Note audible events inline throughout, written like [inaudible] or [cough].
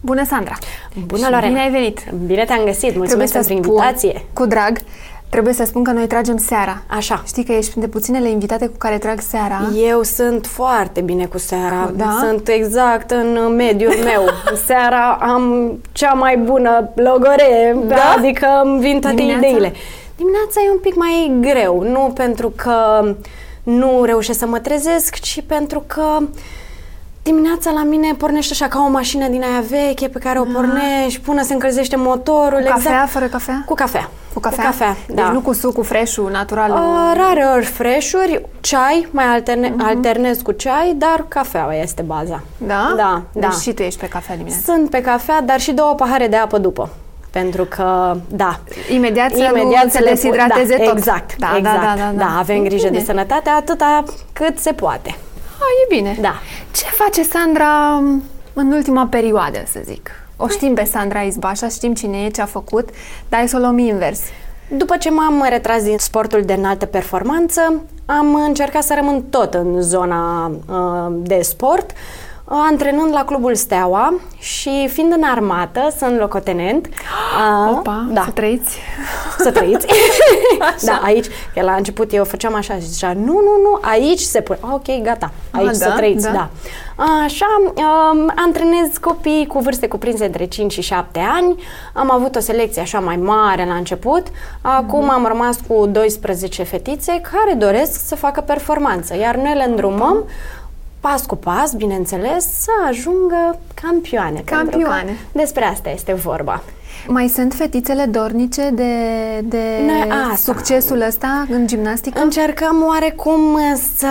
Bună, Sandra! Bună, Lorena! Bine ai venit! Bine te-am găsit! Mulțumesc pentru invitație! Cu drag, Trebuie să spun că noi tragem seara. Așa. Știi că ești printre puținele invitate cu care trag seara. Eu sunt foarte bine cu seara. Da? Sunt exact în mediul [laughs] meu. seara am cea mai bună logoree, da? adică îmi vin toate Dimineața? ideile. Dimineața e un pic mai greu, nu pentru că nu reușesc să mă trezesc, ci pentru că Dimineața la mine pornește așa ca o mașină din aia veche pe care o pornești, până se încălzește motorul. Cu cafea, exact. fără cafea? Cu cafea. Cu cafea? Cu cafea, deci da. nu cu sucul fresh natural? Uh, rare ori fresh-uri, ceai, mai alterne, uh-huh. alternez cu ceai, dar cafeaua este baza. Da? Da, deci da. și tu ești pe cafea dimineața. Sunt pe cafea, dar și două pahare de apă după. Pentru că, da. Imediat să Imediat nu să se le deshidrateze da, tot. Exact, Da, da, exact. da, da, da. da avem E grijă bine. de sănătate atâta cât se poate. A, e bine. Da. Ce face Sandra în ultima perioadă, să zic? O știm pe Sandra Izbașa, știm cine e, ce a făcut, dar hai să o luăm invers. După ce m-am retras din sportul de înaltă performanță, am încercat să rămân tot în zona uh, de sport, uh, antrenând la clubul Steaua și fiind în armată, sunt locotenent. Uh, Opa, da, să trăiți. să trăiți. [laughs] da, aici, că la început eu făceam așa și zicea, nu, nu, nu, aici se pune. Ok, gata, aici Ah, să da, trăiți, da. da. Așa, um, antrenez copii cu vârste cuprinse între 5 și 7 ani. Am avut o selecție așa mai mare la început. Acum Mhm. am rămas cu 12 fetițe care doresc să facă performanță, iar noi le îndrumăm pas cu pas, bineînțeles, să ajungă campioane. pentru că Campioane. despre asta este vorba. Mai sunt fetițele dornice de, de Noi asta. succesul ăsta în gimnastică? Încercăm oarecum să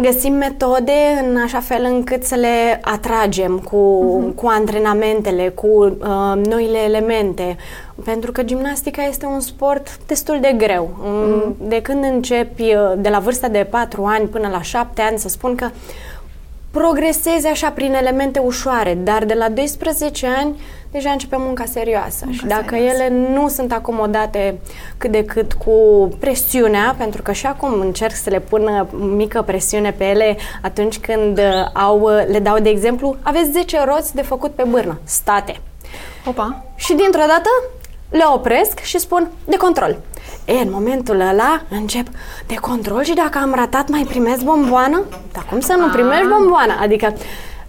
găsim metode în așa fel încât să le atragem cu, cu antrenamentele, cu uh, noile elemente. Pentru că gimnastica este un sport destul de greu. Mm. De când începi, uh, de la vârsta de 4 ani până la 7 ani, să spun că progresezi așa prin elemente ușoare, dar de la 12 ani deja începe munca serioasă. Munca și dacă serioasă. ele nu sunt acomodate cât de cât cu presiunea, pentru că și acum încerc să le pun uh, mică presiune pe ele atunci când uh, au, uh, le dau de exemplu, aveți 10 roți de făcut pe bârnă, state. Opa! Și dintr-o dată le opresc și spun de control. E, în momentul ăla încep de control și dacă am ratat mai primesc bomboană? Dar cum să nu primești bomboană? Adică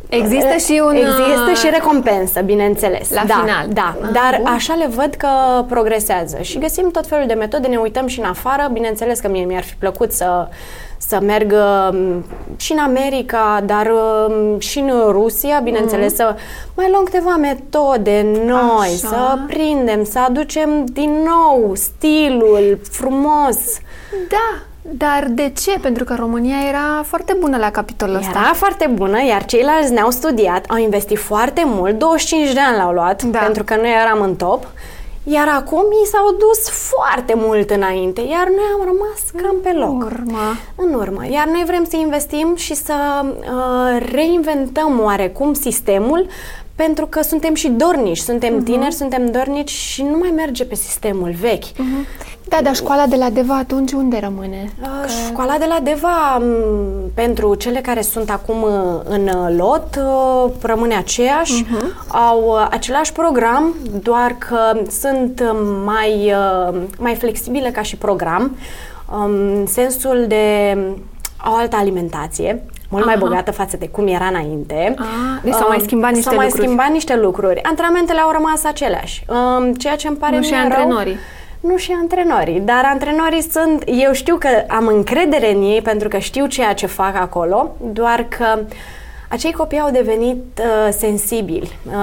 Există e, și un, Există uh, și recompensă, bineînțeles. La da, final. Da, Ah, dar bun. așa le văd că progresează și găsim tot felul de metode, ne uităm și în afară. Bineînțeles că mie mi-ar fi plăcut să să merg um, și în America, dar um, și în Rusia, bineînțeles, să mai luăm câteva metode noi, Așa. să prindem, să aducem din nou stilul frumos. Da, dar de ce? Pentru că România era foarte bună la capitolul ăsta. Era foarte bună, iar ceilalți ne-au studiat, au investit foarte mult, 25 de ani l-au luat, Da. pentru că noi eram în top, iar acum ei s-au dus foarte mult înainte, iar noi am rămas cam pe loc. Urmă. În urmă. Iar noi vrem să investim și să uh, reinventăm oarecum sistemul pentru că suntem și dornici, suntem tineri, suntem dornici și nu mai merge pe sistemul vechi. Da, dar școala de la Deva atunci unde rămâne? Uh, Școala de la Deva, m, pentru cele care sunt acum uh, în uh, lot, uh, rămâne aceeași. Au uh, același program, doar că sunt uh, mai, uh, mai flexibile ca și program, um, în sensul de au altă alimentație, mult mai Aha. bogată față de cum era înainte. Ah, deci s-au mai Um, schimbat niște S-au mai lucruri. schimbat niște lucruri. Antrenamentele au rămas aceleași. Um, Ceea ce îmi pare Nu și mie rău- antrenorii. nu și antrenorii, dar antrenorii sunt, eu știu că am încredere în ei pentru că știu ceea ce fac acolo, doar că acei copii au devenit uh, sensibili. Uh,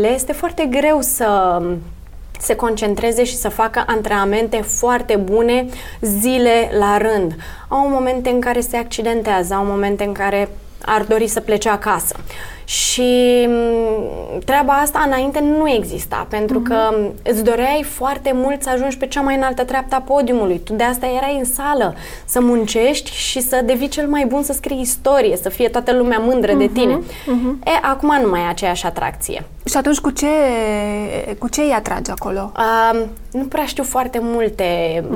le este foarte greu să se concentreze și să facă antrenamente foarte bune zile la rând. Au momente în care se accidentează, au momente în care ar dori să plece acasă. Și m, treaba asta înainte nu exista, pentru că îți doreai foarte mult să ajungi pe cea mai înaltă treaptă a podiumului. Tu de asta erai în sală, să muncești și să devii cel mai bun să scrii istorie, să fie toată lumea mândră de tine. E, acum nu mai e aceeași atracție. Și atunci cu ce, cu ce îi atragi acolo? Um, nu prea știu foarte multe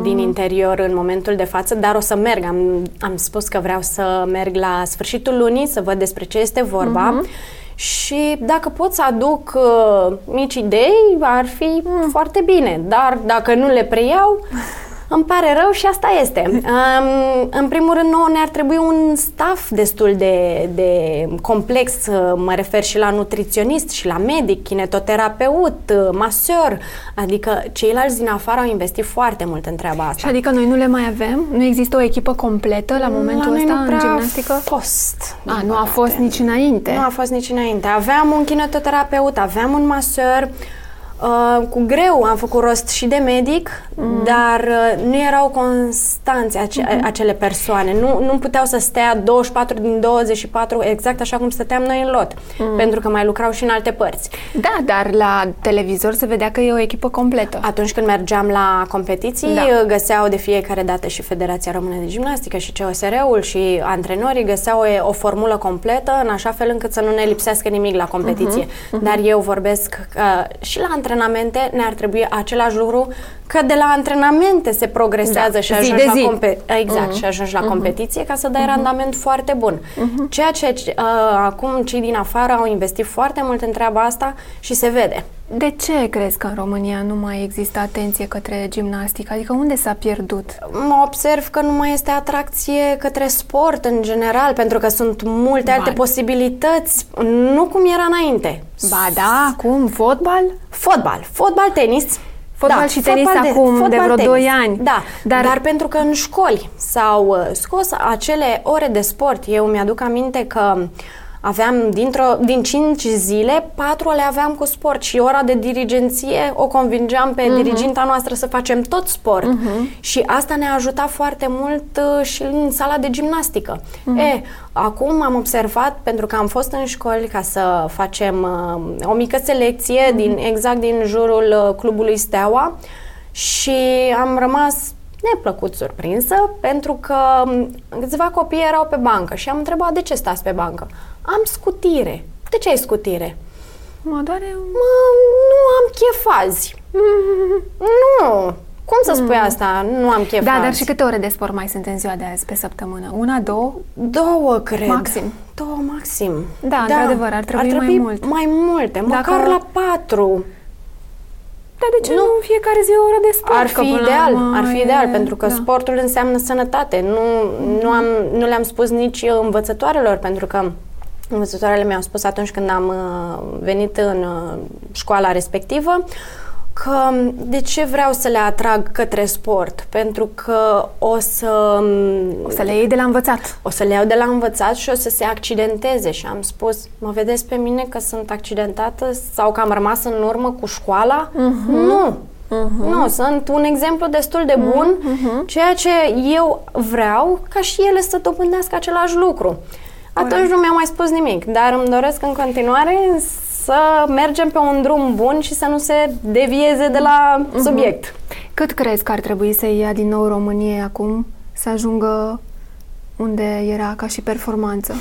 din interior în momentul de față, dar o să merg. Am, am spus că vreau să merg la sfârșitul lunii să văd despre ce este vorba și dacă pot să aduc uh, mici idei, ar fi mm. foarte bine. Dar dacă nu le preiau, îmi pare rău și asta este. Um, în primul rând, nouă ne-ar trebui un staff destul de, de complex. Mă refer și la nutriționist, și la medic, kinetoterapeut, maseur. Adică ceilalți din afară au investit foarte mult în treaba asta. Și adică noi nu le mai avem? Nu există o echipă completă la momentul la ăsta nu în gimnastică? A fost. A, nu a fost nici înainte. Nu a fost nici înainte. Aveam un kinetoterapeut, aveam un maseur, Uh, cu greu am făcut rost și de medic, mm. dar uh, nu erau constanți ace- mm-hmm. acele persoane. Nu, nu puteau să stea 24 din 24 exact așa cum stăteam noi în lot, mm. pentru că mai lucrau și în alte părți. Da, dar la televizor se vedea că e o echipă completă. Atunci când mergeam la competiții, da. Uh, găseau de fiecare dată și Federația Română de Gimnastică și COSR-ul și antrenorii găseau o, o formulă completă în așa fel încât să nu ne lipsească nimic la competiție. Mm-hmm. Mm-hmm. Dar eu vorbesc uh, și la antrenori antrenamente ne-ar trebui același lucru, că de la antrenamente se progresează da, și ajungi la, compe- exact, uh-huh. și ajungi la uh-huh. competiție ca să dai uh-huh. randament foarte bun. Uh-huh. Ceea ce uh, acum cei din afară au investit foarte mult în treaba asta și se vede. De ce crezi că în România nu mai există atenție către gimnastică? Adică unde s-a pierdut? Mă observ că nu mai este atracție către sport în general, pentru că sunt multe ba. alte posibilități, nu cum era înainte. Ba da, cum? Fotbal? Fotbal. Fotbal, tenis. Fotbal da, și tenis fotbal de, acum de vreo tenis. 2 ani. Da, dar... dar pentru că în școli s-au uh, scos acele ore de sport. Eu mi-aduc aminte că uh, Aveam dintr-o, din 5 zile, 4 le aveam cu sport și ora de dirigenție o convingeam pe uh-huh. diriginta noastră să facem tot sport. Uh-huh. Și asta ne-a ajutat foarte mult uh, și în sala de gimnastică. Uh-huh. E, acum am observat, pentru că am fost în școli ca să facem uh, o mică selecție uh-huh. din exact din jurul uh, clubului Steaua și am rămas neplăcut surprinsă pentru că um, câțiva copii erau pe bancă și am întrebat de ce stați pe bancă. Am scutire. De ce ai scutire? Mă doare... Mă, nu am chef azi. [laughs] Nu. Cum să spui mm. asta? Nu am chef Da, azi. dar și câte ore de sport mai sunt în ziua de azi pe săptămână? Una, două? Două, cred. Maxim. Două, maxim. Da, da într-adevăr, ar trebui, ar trebui mai mult. mai multe, Dacă... măcar la patru. Dar de ce nu, nu fiecare zi o oră de sport? Ar fi ideal, ar fi ideal, pentru că da. sportul înseamnă sănătate. Nu, nu, am, nu le-am spus nici învățătoarelor, pentru că învățătoarele mi-au spus atunci când am uh, venit în uh, școala respectivă că um, de ce vreau să le atrag către sport? Pentru că o să... Um, o să le iei de la învățat. O să le iau de la învățat și o să se accidenteze. Și am spus, mă vedeți pe mine că sunt accidentată sau că am rămas în urmă cu școala? Uh-huh. Nu! Uh-huh. Nu, sunt un exemplu destul de bun, uh-huh. ceea ce eu vreau ca și ele să dobândească același lucru. Atunci nu mi-au mai spus nimic, dar îmi doresc în continuare să mergem pe un drum bun și să nu se devieze de la uh-huh. subiect. Cât crezi că ar trebui să ia din nou România acum să ajungă unde era ca și performanță?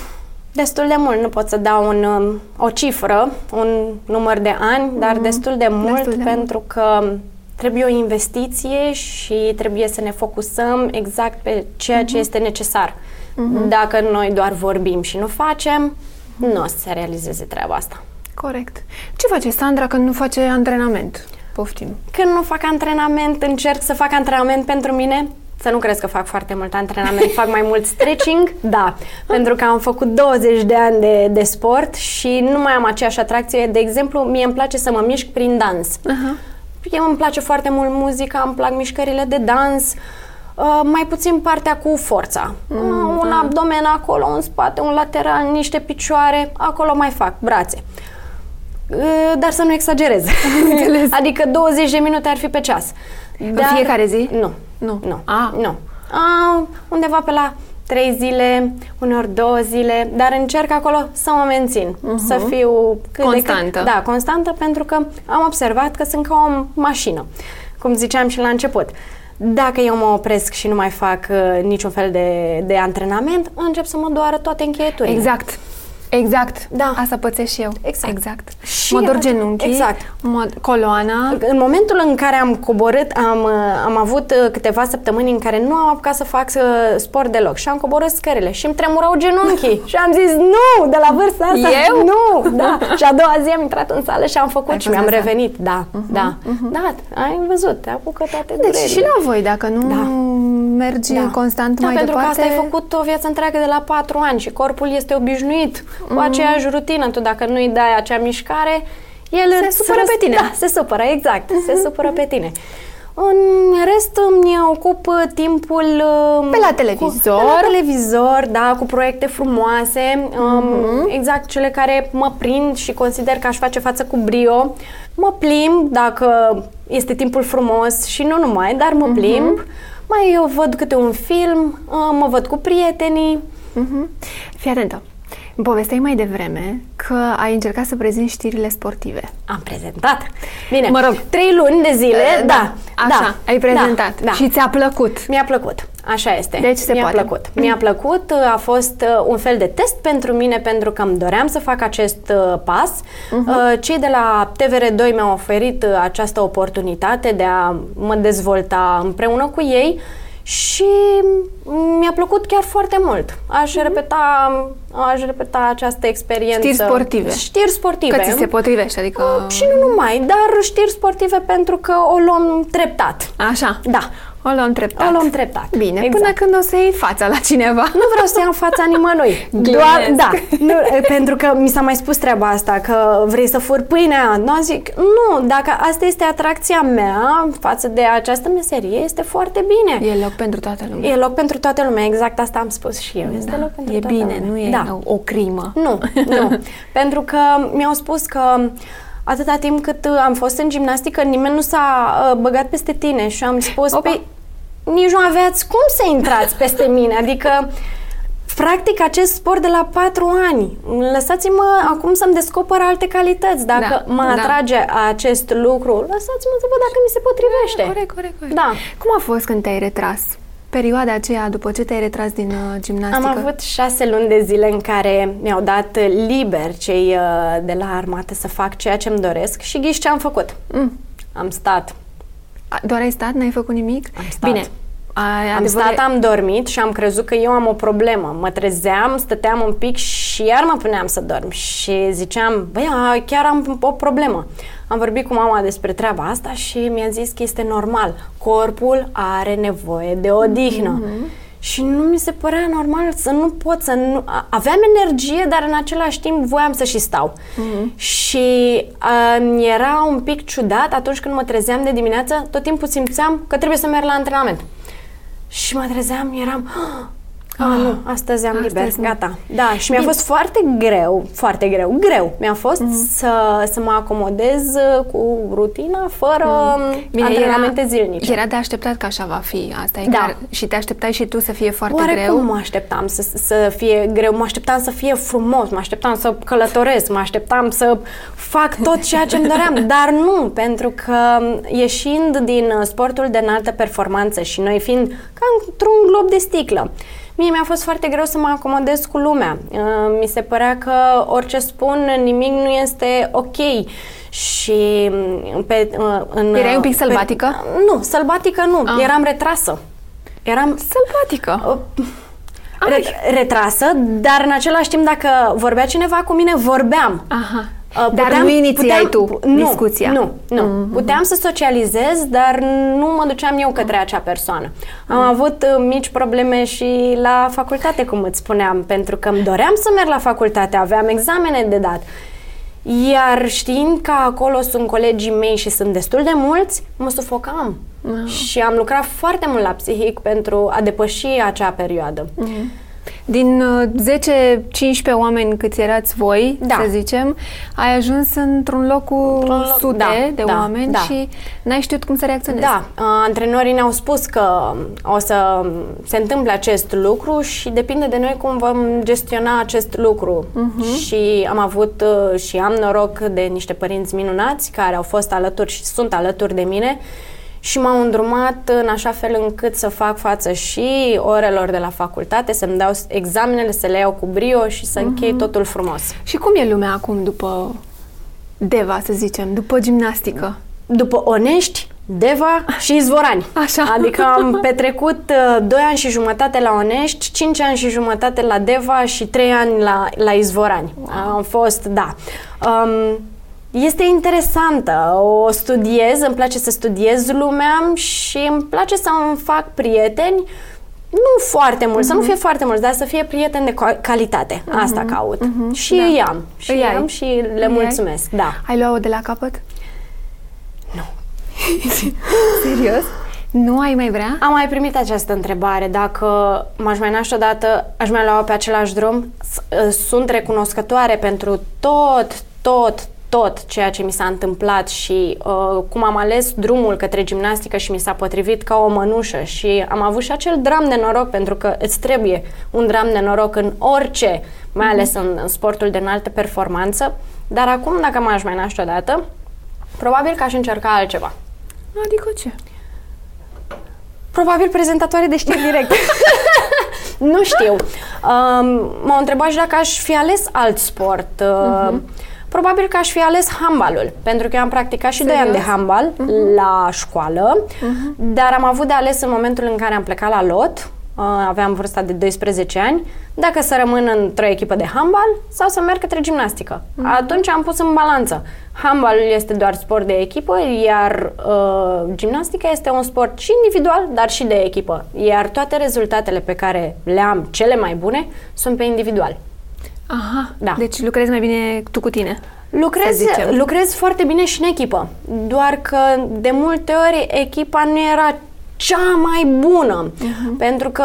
Destul de mult, nu pot să dau un, um, o cifră, un număr de ani, dar uh-huh. destul de mult destul de pentru mult. că trebuie o investiție și trebuie să ne focusăm exact pe ceea ce uh-huh. este necesar. Uh-huh. Dacă noi doar vorbim și nu facem, nu o să se realizeze treaba asta. Corect. Ce face Sandra când nu face antrenament? Poftim. Când nu fac antrenament, încerc să fac antrenament pentru mine. Să nu crezi că fac foarte mult antrenament, fac mai mult stretching, [laughs] da, pentru că am făcut 20 de ani de, de sport și nu mai am aceeași atracție. De exemplu, mie îmi place să mă mișc prin dans. Uh-huh. Eu îmi place foarte mult muzica, îmi plac mișcările de dans, uh, Uh, mai puțin partea cu forța. Mm, uh, un da. abdomen acolo, un spate, un lateral, niște picioare, acolo mai fac, brațe. Uh, dar să nu exagerez. [laughs] [laughs] adică 20 de minute ar fi pe ceas. Dar, în fiecare zi? Nu. Nu. Nu. Ah. nu. Uh, undeva pe la trei zile, uneori două zile, dar încerc acolo să mă mențin, uh-huh. să fiu cât constantă. De cât, da, constantă, pentru că am observat că sunt ca o mașină, cum ziceam și la început. Uh, dacă eu mă opresc și nu mai fac uh, niciun fel de, de antrenament, încep să mă doară toate încheieturile. Exact. Exact. Da. Asta pățesc și eu. Exact. exact. Și mă dor eu- genunchii, exact. mă, coloana. În momentul în care am coborât, am, uh, am avut uh, câteva săptămâni în care nu am apucat să fac uh, sport deloc și am coborât scările și îmi tremurau genunchii [laughs] și am zis nu, de la vârsta asta, Eu? [laughs] nu, da. Și a doua zi am intrat în sală și am făcut Ai și fost mi-am în sală. revenit, da, da, da, ai văzut, te apucă toate Deci durerile. și la voi, dacă nu Da. mergi Da. constant da, mai pentru departe... că asta ai făcut o viață întreagă de la patru ani și corpul este obișnuit Mm. cu aceeași rutină. Tu dacă nu-i dai acea mișcare, el Se îți supără răs- pe tine. Da, se supără, exact. Se supără pe tine. În rest îmi ocup uh, timpul uh, Pe la cu, televizor. pe la televizor, da, cu proiecte frumoase, um, exact cele care mă prind și consider că aș face față cu brio. Mă plimb dacă este timpul frumos și nu numai, dar mă plimb. Mai eu văd câte un film, uh, mă văd cu prietenii. Mhm. Fii atentă. Îmi povesteai mai devreme că ai încercat să prezinți știrile sportive. Am prezentat. Bine, Mă rog. trei luni de zile, da, Așa, da, ai prezentat. Da, da. Și ți-a plăcut. Mi-a plăcut, așa este. Deci se Mi-a poate. plăcut. Mi-a plăcut, a fost uh, un fel de test pentru mine pentru că îmi doream să fac acest uh, pas. Mhm. Uh, Cei de la TVR2 mi-au oferit uh, această oportunitate de a mă dezvolta împreună cu ei și mi-a plăcut chiar foarte mult. Aș repeta, aș repeta această experiență. Mhm. Știri sportive. Știri sportive. Că ți se potrivește, adică... Și nu numai, dar știri sportive pentru că o luăm treptat. Așa. Da. O luăm treptat. O luăm treptat. Bine, Exact. până când o să iei fața la cineva. Nu vreau să iau fața nimănui. Glumesc. Doar, da. Nu, pentru că mi s-a mai spus treaba asta, că vrei să furi pâinea. Nu, zic, nu, dacă asta este atracția mea față de această meserie, este foarte bine. E loc pentru toată lumea. E loc pentru toată lumea, exact asta am spus și eu. Este loc pentru e toată bine, lumea. nu e da. o, o crimă. Nu, nu. [laughs] Pentru că mi-au spus că atâta timp cât am fost în gimnastică, nimeni nu s-a uh, băgat peste tine și am spus, Opa. pe nici nu aveați cum să intrați peste mine. Adică, practic, acest sport de la patru ani. Lăsați-mă acum să-mi descoper alte calități. Dacă Da, mă da. atrage acest lucru, lăsați-mă să văd dacă mi se potrivește. Corect, corect, corect. Da. Cum a fost când te-ai retras? Perioada aceea, după ce te-ai retras din uh, gimnastică? Am avut șase luni de zile în care mi-au dat liber cei uh, de la armată să fac ceea ce îmi doresc și ghiși ce am făcut. Mm. Am stat. A, Doar ai stat? N-ai făcut nimic? Am stat. Bine. A, Am adevărul stat, e- am dormit și am crezut că eu am o problemă. Mă trezeam, stăteam un pic și iar mă puneam să dorm. Și ziceam, băi, a, chiar am o problemă. Am vorbit cu mama despre treaba asta și mi-a zis că este normal. Corpul are nevoie de odihnă. Și nu mi se părea normal să nu pot să nu... a- Aveam energie, dar în același timp voiam să și stau. Și uh, era un pic ciudat atunci când mă trezeam de dimineață, tot timpul simțeam că trebuie să merg la antrenament. Și mă trezeam, eram... Ah, nu, astăzi am astăzi liber, nu. gata. Da, și mi-a Bine. fost foarte greu, foarte greu, greu. Mi-a fost să, să mă acomodez uh, cu rutina, fără mm. antrenamente zilnice. Era de așteptat că așa va fi. Asta e Da. clar. Și te așteptai și tu să fie foarte Oarecum greu. mă așteptam să, să fie greu, mă așteptam să fie frumos, mă așteptam să călătoresc, mă așteptam să fac tot ceea ce îmi doream, [laughs] dar nu, pentru că ieșind din uh, sportul de înaltă performanță și noi fiind ca într-un glob de sticlă, Mie mi-a fost foarte greu să mă acomodez cu lumea. Uh, Mi se părea că orice spun, nimic nu este ok. Și mm, pe, uh, în, Erai un pic pe- sălbatică? nu, sălbatică nu. Ah. Eram retrasă. Eram Sălbatică. Re- retrasă, dar în același timp dacă vorbea cineva cu mine, vorbeam. Aha. Uh, Dar nu inițiai tu nu, discuția. Nu, nu. Mhm. Puteam să socializez, dar nu mă duceam eu către acea persoană. Am avut uh, mici probleme și la facultate, cum îți spuneam, pentru că îmi doream să merg la facultate, aveam examene de dat. Iar știind că acolo sunt colegii mei și sunt destul de mulți, mă sufocam. Și am lucrat foarte mult la psihic pentru a depăși acea perioadă. Din uh, 10-15 oameni câți erați voi, Da. să zicem, ai ajuns într-un loc cu Într-un loc- sute da, de da, oameni da. și n-ai știut cum să reacționezi. Da, uh, antrenorii ne-au spus că o să se întâmple acest lucru și depinde de noi cum vom gestiona acest lucru. Și am avut uh, și am noroc de niște părinți minunați care au fost alături și sunt alături de mine și m-au îndrumat în așa fel încât să fac față și orelor de la facultate, să-mi dau examenele, să le iau cu brio și să închei Mhm. totul frumos. Și cum e lumea acum după Deva, să zicem, după gimnastică? După Onești, Deva și Izvorani. Așa. Adică am [laughs] petrecut uh, 2 ani și jumătate la Onești, 5 ani și jumătate la Deva și 3 ani la, la Izvorani. Am fost, da. Um, este interesantă, o studiez, îmi place să studiez lumea și îmi place să îmi fac prieteni nu foarte mult, să nu fie foarte mulți, dar să fie prieteni de ca- calitate. Asta caut. Și Da. îi am. Și Îi îi ai. am și le Îi ai? mulțumesc. Da. Ai luat-o de la capăt? Nu. [laughs] Serios? Nu ai mai vrea? Am mai primit această întrebare. Dacă m-aș mai naște odată, aș mai lua pe același drum. S- uh, Sunt recunoscătoare pentru tot, tot, tot ceea ce mi s-a întâmplat și uh, cum am ales drumul către gimnastică și mi s-a potrivit ca o mănușă și am avut și acel dram de noroc pentru că îți trebuie un dram de noroc în orice, mai ales în, în sportul de înaltă performanță. Dar acum, dacă m-aș mai naște odată, probabil că aș încerca altceva. Adică ce? Probabil prezentatoare de știri direct. [laughs] nu știu. Um, m-au întrebat și dacă aș fi ales alt sport. Uh, Probabil că aș fi ales handbalul, pentru că eu am practicat și 2 ani de Serios? handbal la școală, dar am avut de ales în momentul în care am plecat la lot, uh, aveam vârsta de 12 ani, dacă să rămân într-o echipă de handbal sau să merg către gimnastică. Atunci am pus în balanță. Handbalul este doar sport de echipă, iar uh, gimnastica este un sport și individual, dar și de echipă. Iar toate rezultatele pe care le am, cele mai bune, sunt pe individual. Aha, Da. deci lucrezi mai bine tu cu tine. Lucrez, Să zicem. lucrez foarte bine și în echipă, doar că de multe ori echipa nu era cea mai bună, Mhm. pentru că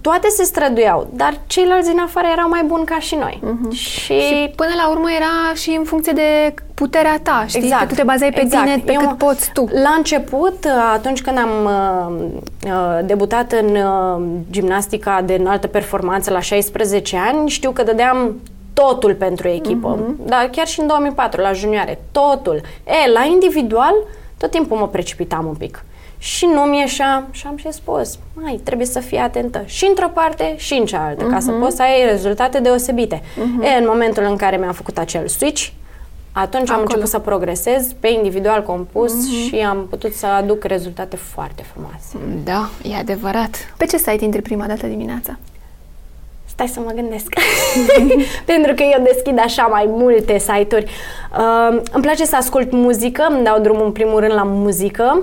toate se străduiau, dar ceilalți din afară erau mai buni ca și noi. Și, Mhm. Și până la urmă era și în funcție de puterea ta, știi? Exact, Că tu te bazai pe exact. tine, pe Eu- cât poți tu. La început, atunci când am uh, uh, debutat în uh, gimnastica de înaltă performanță la 16 ani, știu că dădeam totul pentru echipă. Mhm. Dar chiar și în 2004, la junioare, totul. E, la individual, tot timpul mă precipitam un pic. Și nu mi ieșea și șam și spus, mai trebuie să fii atentă și într-o parte și în cealaltă, ca Mhm. să poți să ai rezultate deosebite. E, în momentul în care mi-am făcut acel switch, atunci am Acolo. început să progresez pe individual compus și am putut să aduc rezultate foarte frumoase. Da, e adevărat. Pe ce site intri prima dată dimineața? Stai să mă gândesc. [laughs] Pentru că eu deschid așa mai multe site-uri. Uh, îmi place să ascult muzică, îmi dau drumul în primul rând la muzică.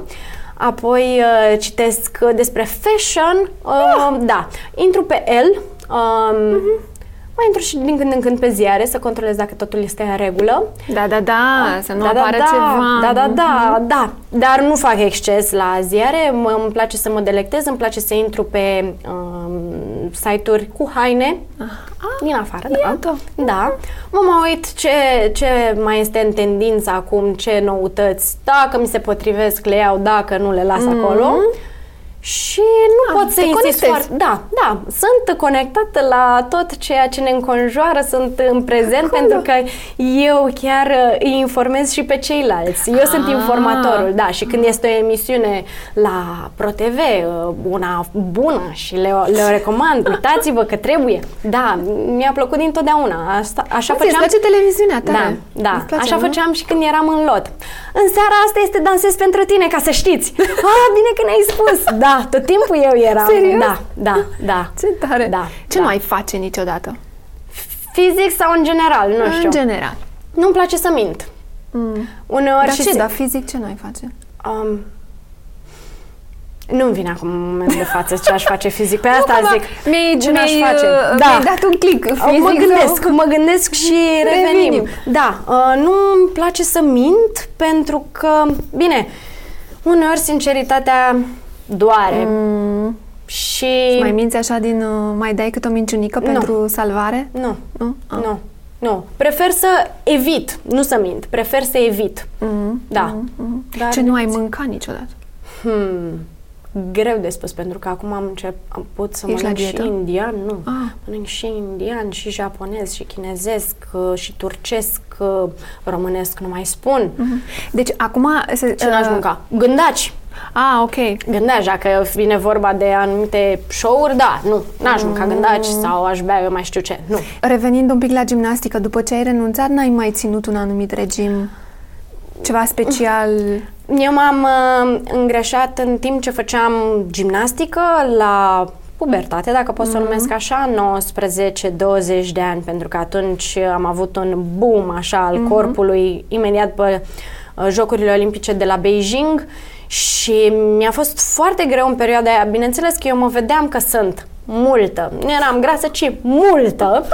Apoi uh, citesc despre fashion. Uh, Da, intru pe el. Um, Mai intru și din când în când pe ziare să controlez dacă totul este în regulă. Da, da, da, să nu da, apară da, ceva. Da, da, da, da. Dar nu fac exces la ziare. Mă, îmi place să mă delectez, îmi place să intru pe um, site-uri cu haine din afară. Da. Iată. Da. Mă mai uit ce, ce mai este în tendință acum, ce noutăți. Dacă mi se potrivesc, le iau, dacă nu, le las acolo. Și nu Ah, pot să te insist conectezi. foarte... Da, da. Sunt conectată la tot ceea ce ne înconjoară, sunt în prezent Acolo. pentru că eu chiar uh, îi informez și pe ceilalți. Eu sunt Ah. informatorul, da. Și când este o emisiune la ProTV, uh, una bună și le, le recomand, [laughs] uitați-vă că trebuie. Da, mi-a plăcut dintotdeauna. Asta, așa Bă, ți-ți făceam... place televiziunea Da, tare? da. Îți place, Așa nu? făceam și când eram în lot. În seara asta este dansez pentru tine, ca să știți. [laughs] Ah, bine că ne-ai spus. Da, [laughs] tot timpul eu eram. Serios? Da, da, da. [laughs] Ce tare! Da, Ce da. nu ai face niciodată? Fizic sau în general, nu știu. În general. Nu-mi place să mint. Mm. Uneori Dar și ce, se- dar fizic ce nu ai face? Um, nu-mi vine acum în momentul de față ce aș face fizic. Pe [laughs] asta Acum zic. Mi-ai, ce n-aș mi-ai, face? uh, Da. mi-ai dat un click fizic mă gândesc, sau- mă gândesc și revenim. Revenim. Da, uh, nu îmi place să mint pentru că, bine, uneori sinceritatea doare. Mm. Și... Mai minți așa din... uh, Mai dai cât o minciunică Nu. pentru salvare? Nu, Nu? Ah. nu, nu. Prefer să evit, nu să mint. Prefer să evit. Mm. Da. Mm. Dar Ce nu ai mâncat niciodată? Hmm, greu de spus, pentru că acum am început să Ești la mănânc și dietă? indian, nu. Ah. Mănânc și indian, și japonez, și chinezesc, uh, și turcesc, uh, românesc nu mai spun. Deci acum... Se, Ce n-aș uh, mânca? Gândaci! Ah, ok. Gândaci, dacă vine vorba de anumite show-uri, da, nu, n-aș mânca gândaci sau aș bea eu mai știu ce, nu. Revenind un pic la gimnastică, după ce ai renunțat, n-ai mai ținut un anumit regim? Ceva special? Eu m-am uh, îngreșat în timp ce făceam gimnastică la pubertate, dacă pot să o numesc așa, 19-20 de ani, pentru că atunci am avut un boom așa al corpului imediat pe uh, Jocurile Olimpice de la Beijing și mi-a fost foarte greu în perioada aia. Bineînțeles că eu mă vedeam că sunt multă. Nu eram grasă, ci multă.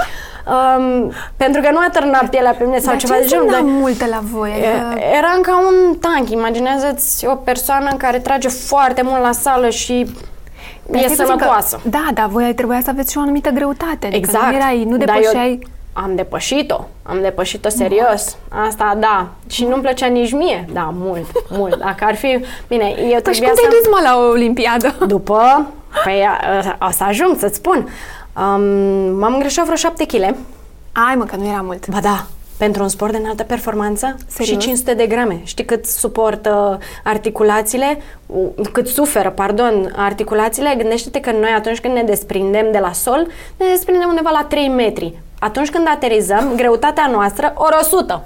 Um, pentru că nu a târnat pielea pe mine sau Dar ceva ce de genul. înseamnă dar- multe la voi? Adică, E- Eram ca un tank. Imaginează-ți o persoană care trage foarte mult la sală și dar e stai puțin că- sănătoasă. Da, dar voi trebuia să aveți și o anumită greutate. Adică Exact. Nu, erai, nu Dar depășeai... eu am depășit-o. Am depășit-o serios. Asta, da. Și nu-mi plăcea nici mie. Da, mult, mult. Dacă ar fi... Bine, eu Păi și trebuia cum să... te-ai dus, mă, la o olimpiadă? După, păi a- o să ajung să-ți spun. Um, m-am îngreșat vreo 7 kg. Ai, mă, că nu era mult. Ba da, pentru un sport de înaltă performanță Serios? și 500 de grame. Știi cât suportă articulațiile, U- cât suferă, pardon, articulațiile? Gândește-te că noi atunci când ne desprindem de la sol, ne desprindem undeva la 3 metri. Atunci când aterizăm, greutatea noastră, ori 100.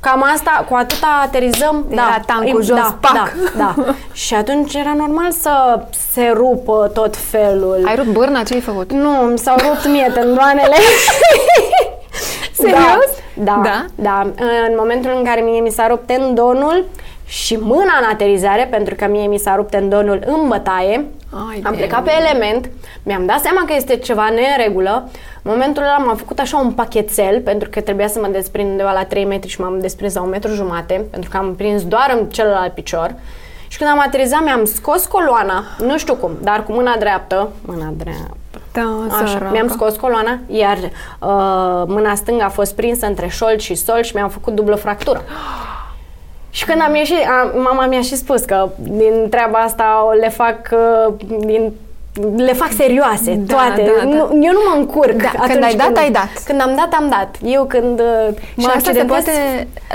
Cam asta, cu atâta aterizăm, Era da, tancul e- jos, da, pac. da, da. [laughs] Și atunci era normal să se rupă tot felul. Ai rupt bârna? Ce ai făcut? Nu, mi s-au rupt mie tendoanele. [laughs] Serios? Da, da, Da? da. În momentul în care mie mi s-a rupt tendonul și mâna în aterizare, pentru că mie mi s-a rupt tendonul în bătaie, Ai am de plecat pe element, mi-am dat seama că este ceva neregulă. În momentul ăla m-am făcut așa un pachetel, pentru că trebuia să mă desprind undeva la 3 metri și m-am desprins la un metru jumate, pentru că am prins doar în celălalt picior. Și când am aterizat, mi-am scos coloana, nu știu cum, dar cu mâna dreaptă, mâna dreaptă, Da, Așa, săracă. mi-am scos coloana, iar uh, mâna stângă a fost prinsă între șold și sol și mi-am făcut dublă fractură. [gasps] Și când am ieșit, a, mama mi-a și spus că din treaba asta o le fac uh, din le fac serioase, Da, toate. da, da. Nu, eu nu mă încurc. Da, când ai dat, ai dat. Când am dat, am dat. Eu când uh, Și asta se accidentez- poate,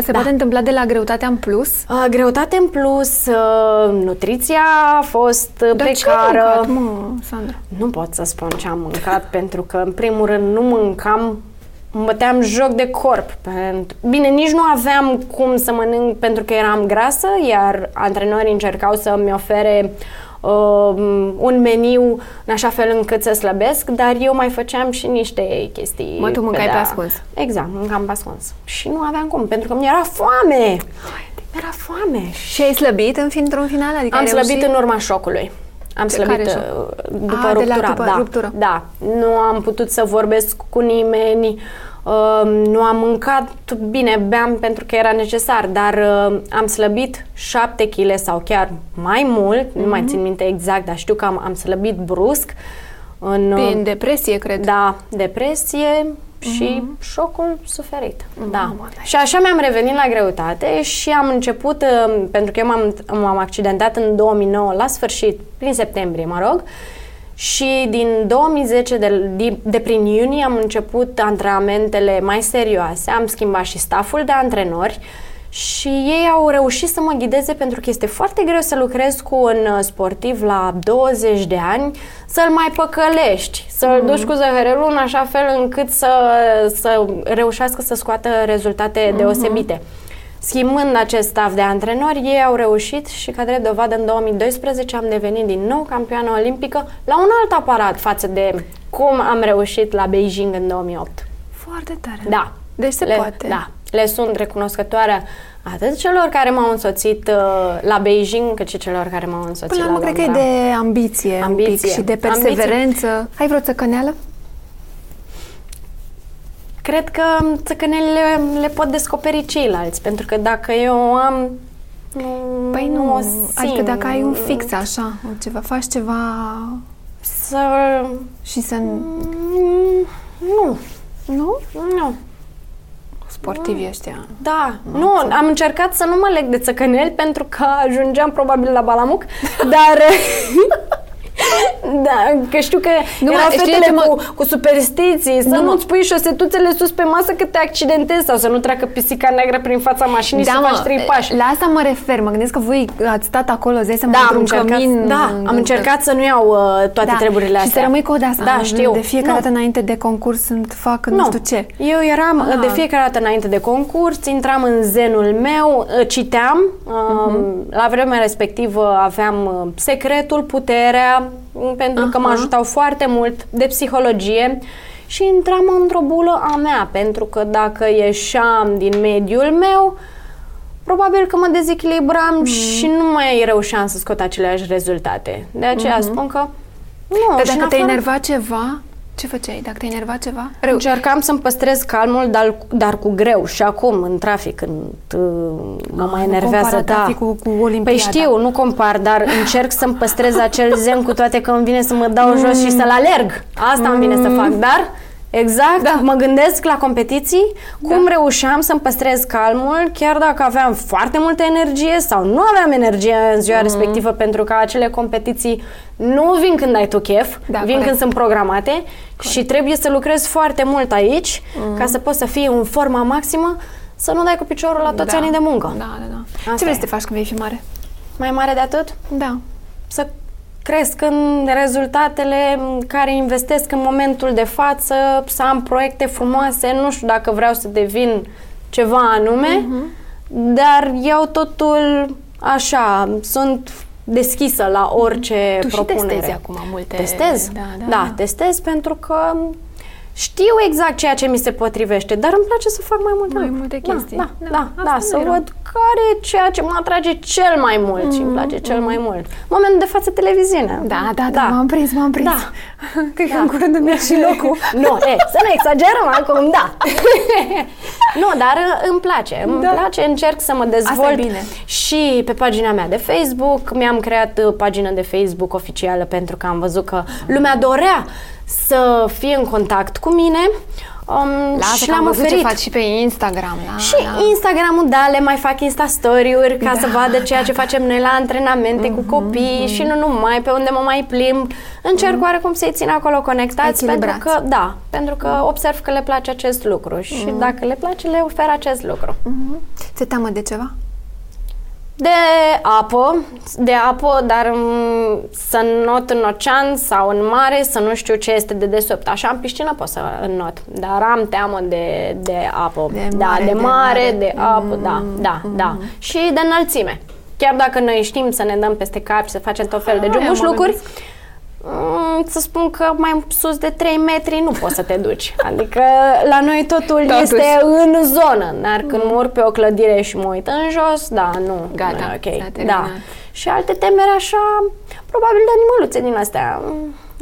se Da. poate întâmpla de la greutatea în plus? Uh, greutate în plus, uh, nutriția a fost uh, Dar ce ai precară. mâncat, mă, Sandra? Nu pot să spun ce am mâncat, [laughs] pentru că, în primul rând, nu mâncam, îmi băteam joc de corp. Pentru... Bine, nici nu aveam cum să mănânc pentru că eram grasă, iar antrenorii încercau să-mi ofere uh, un meniu în așa fel încât să slăbesc, dar eu mai făceam și niște chestii. Mă, tu mâncai da. pe ascuns. Exact, mâncam pe ascuns. Și nu aveam cum, pentru că mi-era foame. Mi-era foame. Și ai slăbit în fin, într-un final? Adică Am ai slăbit reușit? în urma șocului. Am Ce- slăbit care șoc? uh, după Ah, de la ruptura. după da, ruptură. da. Nu am putut să vorbesc cu nimeni, uh, nu am mâncat bine, beam pentru că era necesar, dar uh, am slăbit 7 kg sau chiar mai mult, nu Mhm. mai țin minte exact, dar știu că am, am slăbit brusc în uh, Prin depresie, cred. da, depresie și șocul suferit. Da. Mamă, da. Și așa mi-am revenit la greutate și am început, uh, pentru că eu m-am, m-am accidentat în 2009, la sfârșit, prin septembrie, mă rog, și din 2010, de, de, de prin iunie, am început antrenamentele mai serioase, am schimbat și staful de antrenori și ei au reușit să mă ghideze pentru că este foarte greu să lucrezi cu un uh, sportiv la 20 de ani, să-l mai păcălești, să-l duci cu zăhărelul în așa fel încât să, să reușească să scoată rezultate deosebite. Schimbând acest staff de antrenori, ei au reușit și ca drept dovadă în 2012 am devenit din nou campioană olimpică la un alt aparat față de cum am reușit la Beijing în 2008. Foarte tare. Da. Deci se le, poate. Da. Le sunt recunoscătoare atât celor care m-au însoțit uh, la Beijing, cât și celor care m-au însoțit Până la urmă, la cred că e Londra. de ambiție, un pic Ambiție. și de Ambiție. perseverență. Ai vreo țăcăneală? Cred că țăcănelile le pot descoperi ceilalți, pentru că dacă eu o am, nu, Păi nu, nu, o adică simt. dacă ai un fix așa, ceva, faci ceva Să... și să... Mm, Nu, Nu? nu. Sportivii ăștia. Da, nu, am încercat să nu mă leg de țăcăneli pentru că ajungeam probabil la Balamuc, [laughs] dar [laughs] Da, că știu că Nu, nu mă, erau știi fetele ce mă- cu, cu superstiții, să Nu, nu, mă. ți pui șosetuțele sus pe masă că te accidentezi sau să nu treacă pisica neagră prin fața mașinii să faci trei pași. la asta mă refer. Mă gândesc că voi ați stat acolo, îți dai seama, Da, am într-un încercat, cămin. da, am încercat să nu iau uh, toate Da, treburile și astea. să rămâi cu asta. Da, știu. De fiecare Nu. dată înainte de concurs sunt fac nu, știu ce. Eu eram Ah. de fiecare dată înainte de concurs, intram în zenul meu, uh, citeam, uh, la vremea respectivă aveam uh, secretul, puterea, uh, pentru că mă Aha. ajutau foarte mult de psihologie și intram într-o bulă a mea, pentru că dacă ieșeam din mediul meu, probabil că mă dezechilibram și nu mai reușeam să scot aceleași rezultate. De aceea spun că nu, Dar și în dacă te-ai afară- enerva ceva, ce făceai? Dacă te-ai enerva ceva? Rău. Încercam să-mi păstrez calmul, dar, dar cu greu. Și acum, în trafic, când uh, mă mai Ah, nu enervează, compara da. traficul cu Păi Olimpiada. știu, nu compar, dar încerc să-mi păstrez acel zen cu toate că îmi vine să mă dau jos și să-l alerg. Asta îmi vine să fac, dar exact, Da. mă gândesc la competiții, cum reușeam să-mi păstrez calmul, chiar dacă aveam foarte multă energie sau nu aveam energie în ziua respectivă, pentru că acele competiții nu vin când ai tu chef, Da, vin corect. când sunt programate și trebuie să lucrezi foarte mult aici ca să poți să fii în forma maximă, să nu dai cu piciorul la toți da. anii de muncă. Da, da, da. Asta ce vrei e. să te faci când vei fi mare? Mai mare de atât? Da. Să cresc în rezultatele în care investesc în momentul de față, să am proiecte frumoase, nu știu dacă vreau să devin ceva anume, dar iau totul așa, sunt deschisă la orice Tu și propunere. testezi acum multe- Testez? Da, da. da, testez pentru că știu exact ceea ce mi se potrivește, dar îmi place să fac mai multe Mai lucruri. multe Da, chestii. Da, Da, da, da, asta să nu e rău. văd care e ceea ce mă atrage cel mai mult și îmi place cel mai mult. Momentul de față televiziunea. Mm. Da, da, da, m-am prins, m-am prins. Da. Cred [laughs] că Da. în curând îmi ia și [laughs] locul. nu, e, să nu exagerăm acum, da. [laughs] nu, dar uh, îmi place, îmi Da. place, încerc să mă Asta e dezvolt bine. și pe pagina mea de Facebook. Mi-am creat uh, pagină de Facebook oficială pentru că am văzut că lumea dorea să fie în contact cu mine. Um, Lasă și că am le-am văzut oferit. ce faci și pe Instagram. La, Și la... Instagramul, da, le mai fac Insta-story-uri ca Da, să vadă ceea ce facem noi la antrenamente cu copii și nu numai, pe unde mă mai plimb. Încerc oarecum să-i țin acolo conectați pentru Echilibrați. că, da, pentru că observ că le place acest lucru și dacă le place, le ofer acest lucru. Se teamă de ceva? De apă, de apă, dar mm, să not în ocean sau în mare, să nu știu ce este de desubt. Așa în piscină pot să not, dar am teamă de, de apă. De da, mare, de de mare, mare. de apă, da, da, da. Și de înălțime. Chiar dacă noi știm să ne dăm peste cap și să facem tot felul de Aia mă jumușlucuri, gândesc. Mm, să spun că mai sus de 3 metri nu poți să te duci. Adică la noi totul Totuși. este în zonă, dar când mă urc pe o clădire și mă uit în jos, da, nu. Gata, nu e s-a ok. terminat. Da. Și alte temeri așa, probabil de animăluțe din astea.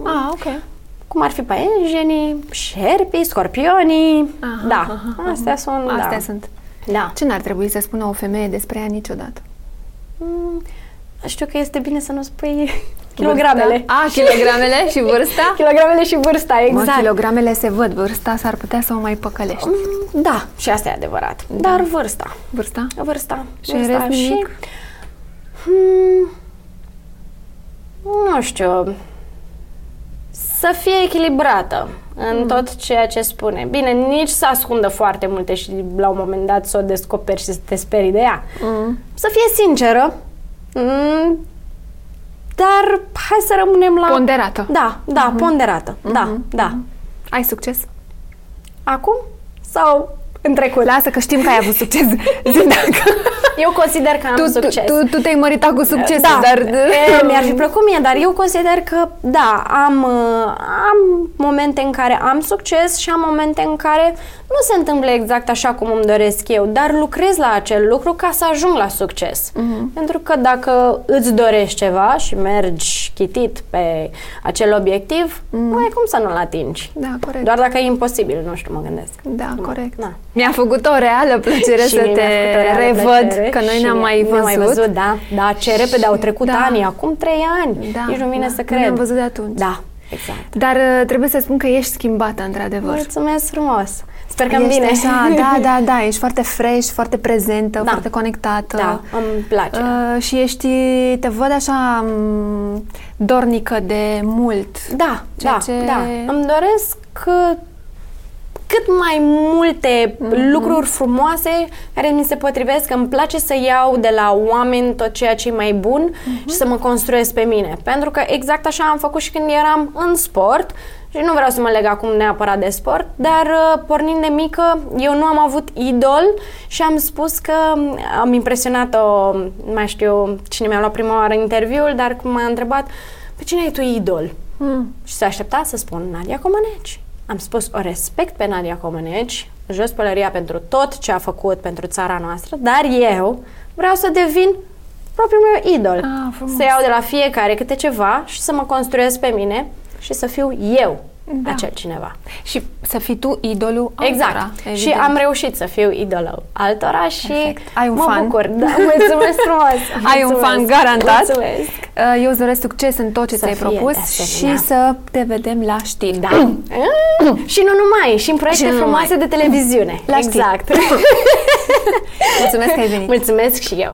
Ah, ok. Cum ar fi păienjenii, șerpii, scorpionii. Aha, da, aha, aha. astea sunt, Astea da. sunt. Da. Ce n-ar trebui să spună o femeie despre ea niciodată? Mm, Știu că este bine să nu spui kilogramele. Vârsta? A, kilogramele și vârsta? [laughs] Kilogramele și vârsta, exact. Mă, kilogramele se văd, vârsta s-ar putea să o mai păcălești. Mm, Da, și asta e adevărat. Dar vârsta. Vârsta? Vârsta. Și în vârsta rest nimic? Hmm, nu știu. Să fie echilibrată în Mm. tot ceea ce spune. Bine, nici să ascundă foarte multe și la un moment dat să o descoperi și să te sperii de ea. Mm. Să fie sinceră, mm, dar hai să rămânem la... Ponderată. Da, da, ponderată. Da, da. Ai succes? Acum sau în trecut? Lasă că știm că ai avut succes. [laughs] Zi dacă... Eu consider că am tu, tu, succes. tu, tu te-ai măritat cu succes, da, dar... e, mi-ar fi plăcut mie, dar eu consider că, da, am, uh, am momente în care am succes și am momente în care nu se întâmplă exact așa cum îmi doresc eu, dar lucrez la acel lucru ca să ajung la succes. Mhm. Pentru că dacă îți dorești ceva și mergi chitit pe acel obiectiv, nu ai cum să nu-l atingi. Mhm. Da, corect. Doar dacă e imposibil, nu știu, mă gândesc. Da, corect. Da. Mi-a făcut o reală plăcere [laughs] Și să mie te mi-a făcut o reală revăd, plăcere că noi și ne-am mai ne-am văzut. mai văzut, da. Da, ce repede au trecut Da. ani, acum trei ani. Da, Nici nu vine da. să Nu cred. ne-am văzut de atunci. Da, exact. Dar uh, trebuie să spun că ești schimbată, într-adevăr. Mulțumesc frumos. Sper că îmi ești bine. Așa, da, [laughs] da, da, ești foarte fresh, foarte prezentă, Da. foarte conectată. Da, îmi place. Uh, și ești, te văd așa m, dornică de mult. Da, Ceea da, ce- da. Îmi doresc că cât mai multe Mhm. lucruri frumoase care mi se potrivesc. Îmi place să iau de la oameni tot ceea ce e mai bun Mhm. și să mă construiesc pe mine. Pentru că exact așa am făcut și când eram în sport și nu vreau să mă leg acum neapărat de sport, dar uh, pornind de mică, eu nu am avut idol și am spus că am impresionat-o, nu mai știu cine mi-a luat prima oară interviul, dar cum m-a întrebat, pe cine ai tu idol? Mm. Și s-a așteptat să spun Nadia Comăneci. Am spus, o respect pe Nadia Comăneci, jos pălăria pentru tot ce a făcut pentru țara noastră, dar eu vreau să devin propriul meu idol. Ah, frumos. să iau de la fiecare câte ceva și să mă construiesc pe mine și să fiu eu Da. acel cineva. Și să fii tu idolul Exact. altora, Și evident. am reușit să fiu idolul altora și Perfect. Ai un mă fan. bucur. Da, [laughs] mulțumesc frumos. Ai un Mulțumesc. fan garantat. Mulțumesc. Uh, Eu îți doresc succes în tot ce Să ți-ai fie, propus de și asemenea. să te vedem la știri. Da. [coughs] și nu numai, și în proiecte Și nu frumoase numai. de televiziune. La știri. exact. [laughs] [laughs] Mulțumesc că ai venit. Mulțumesc și eu.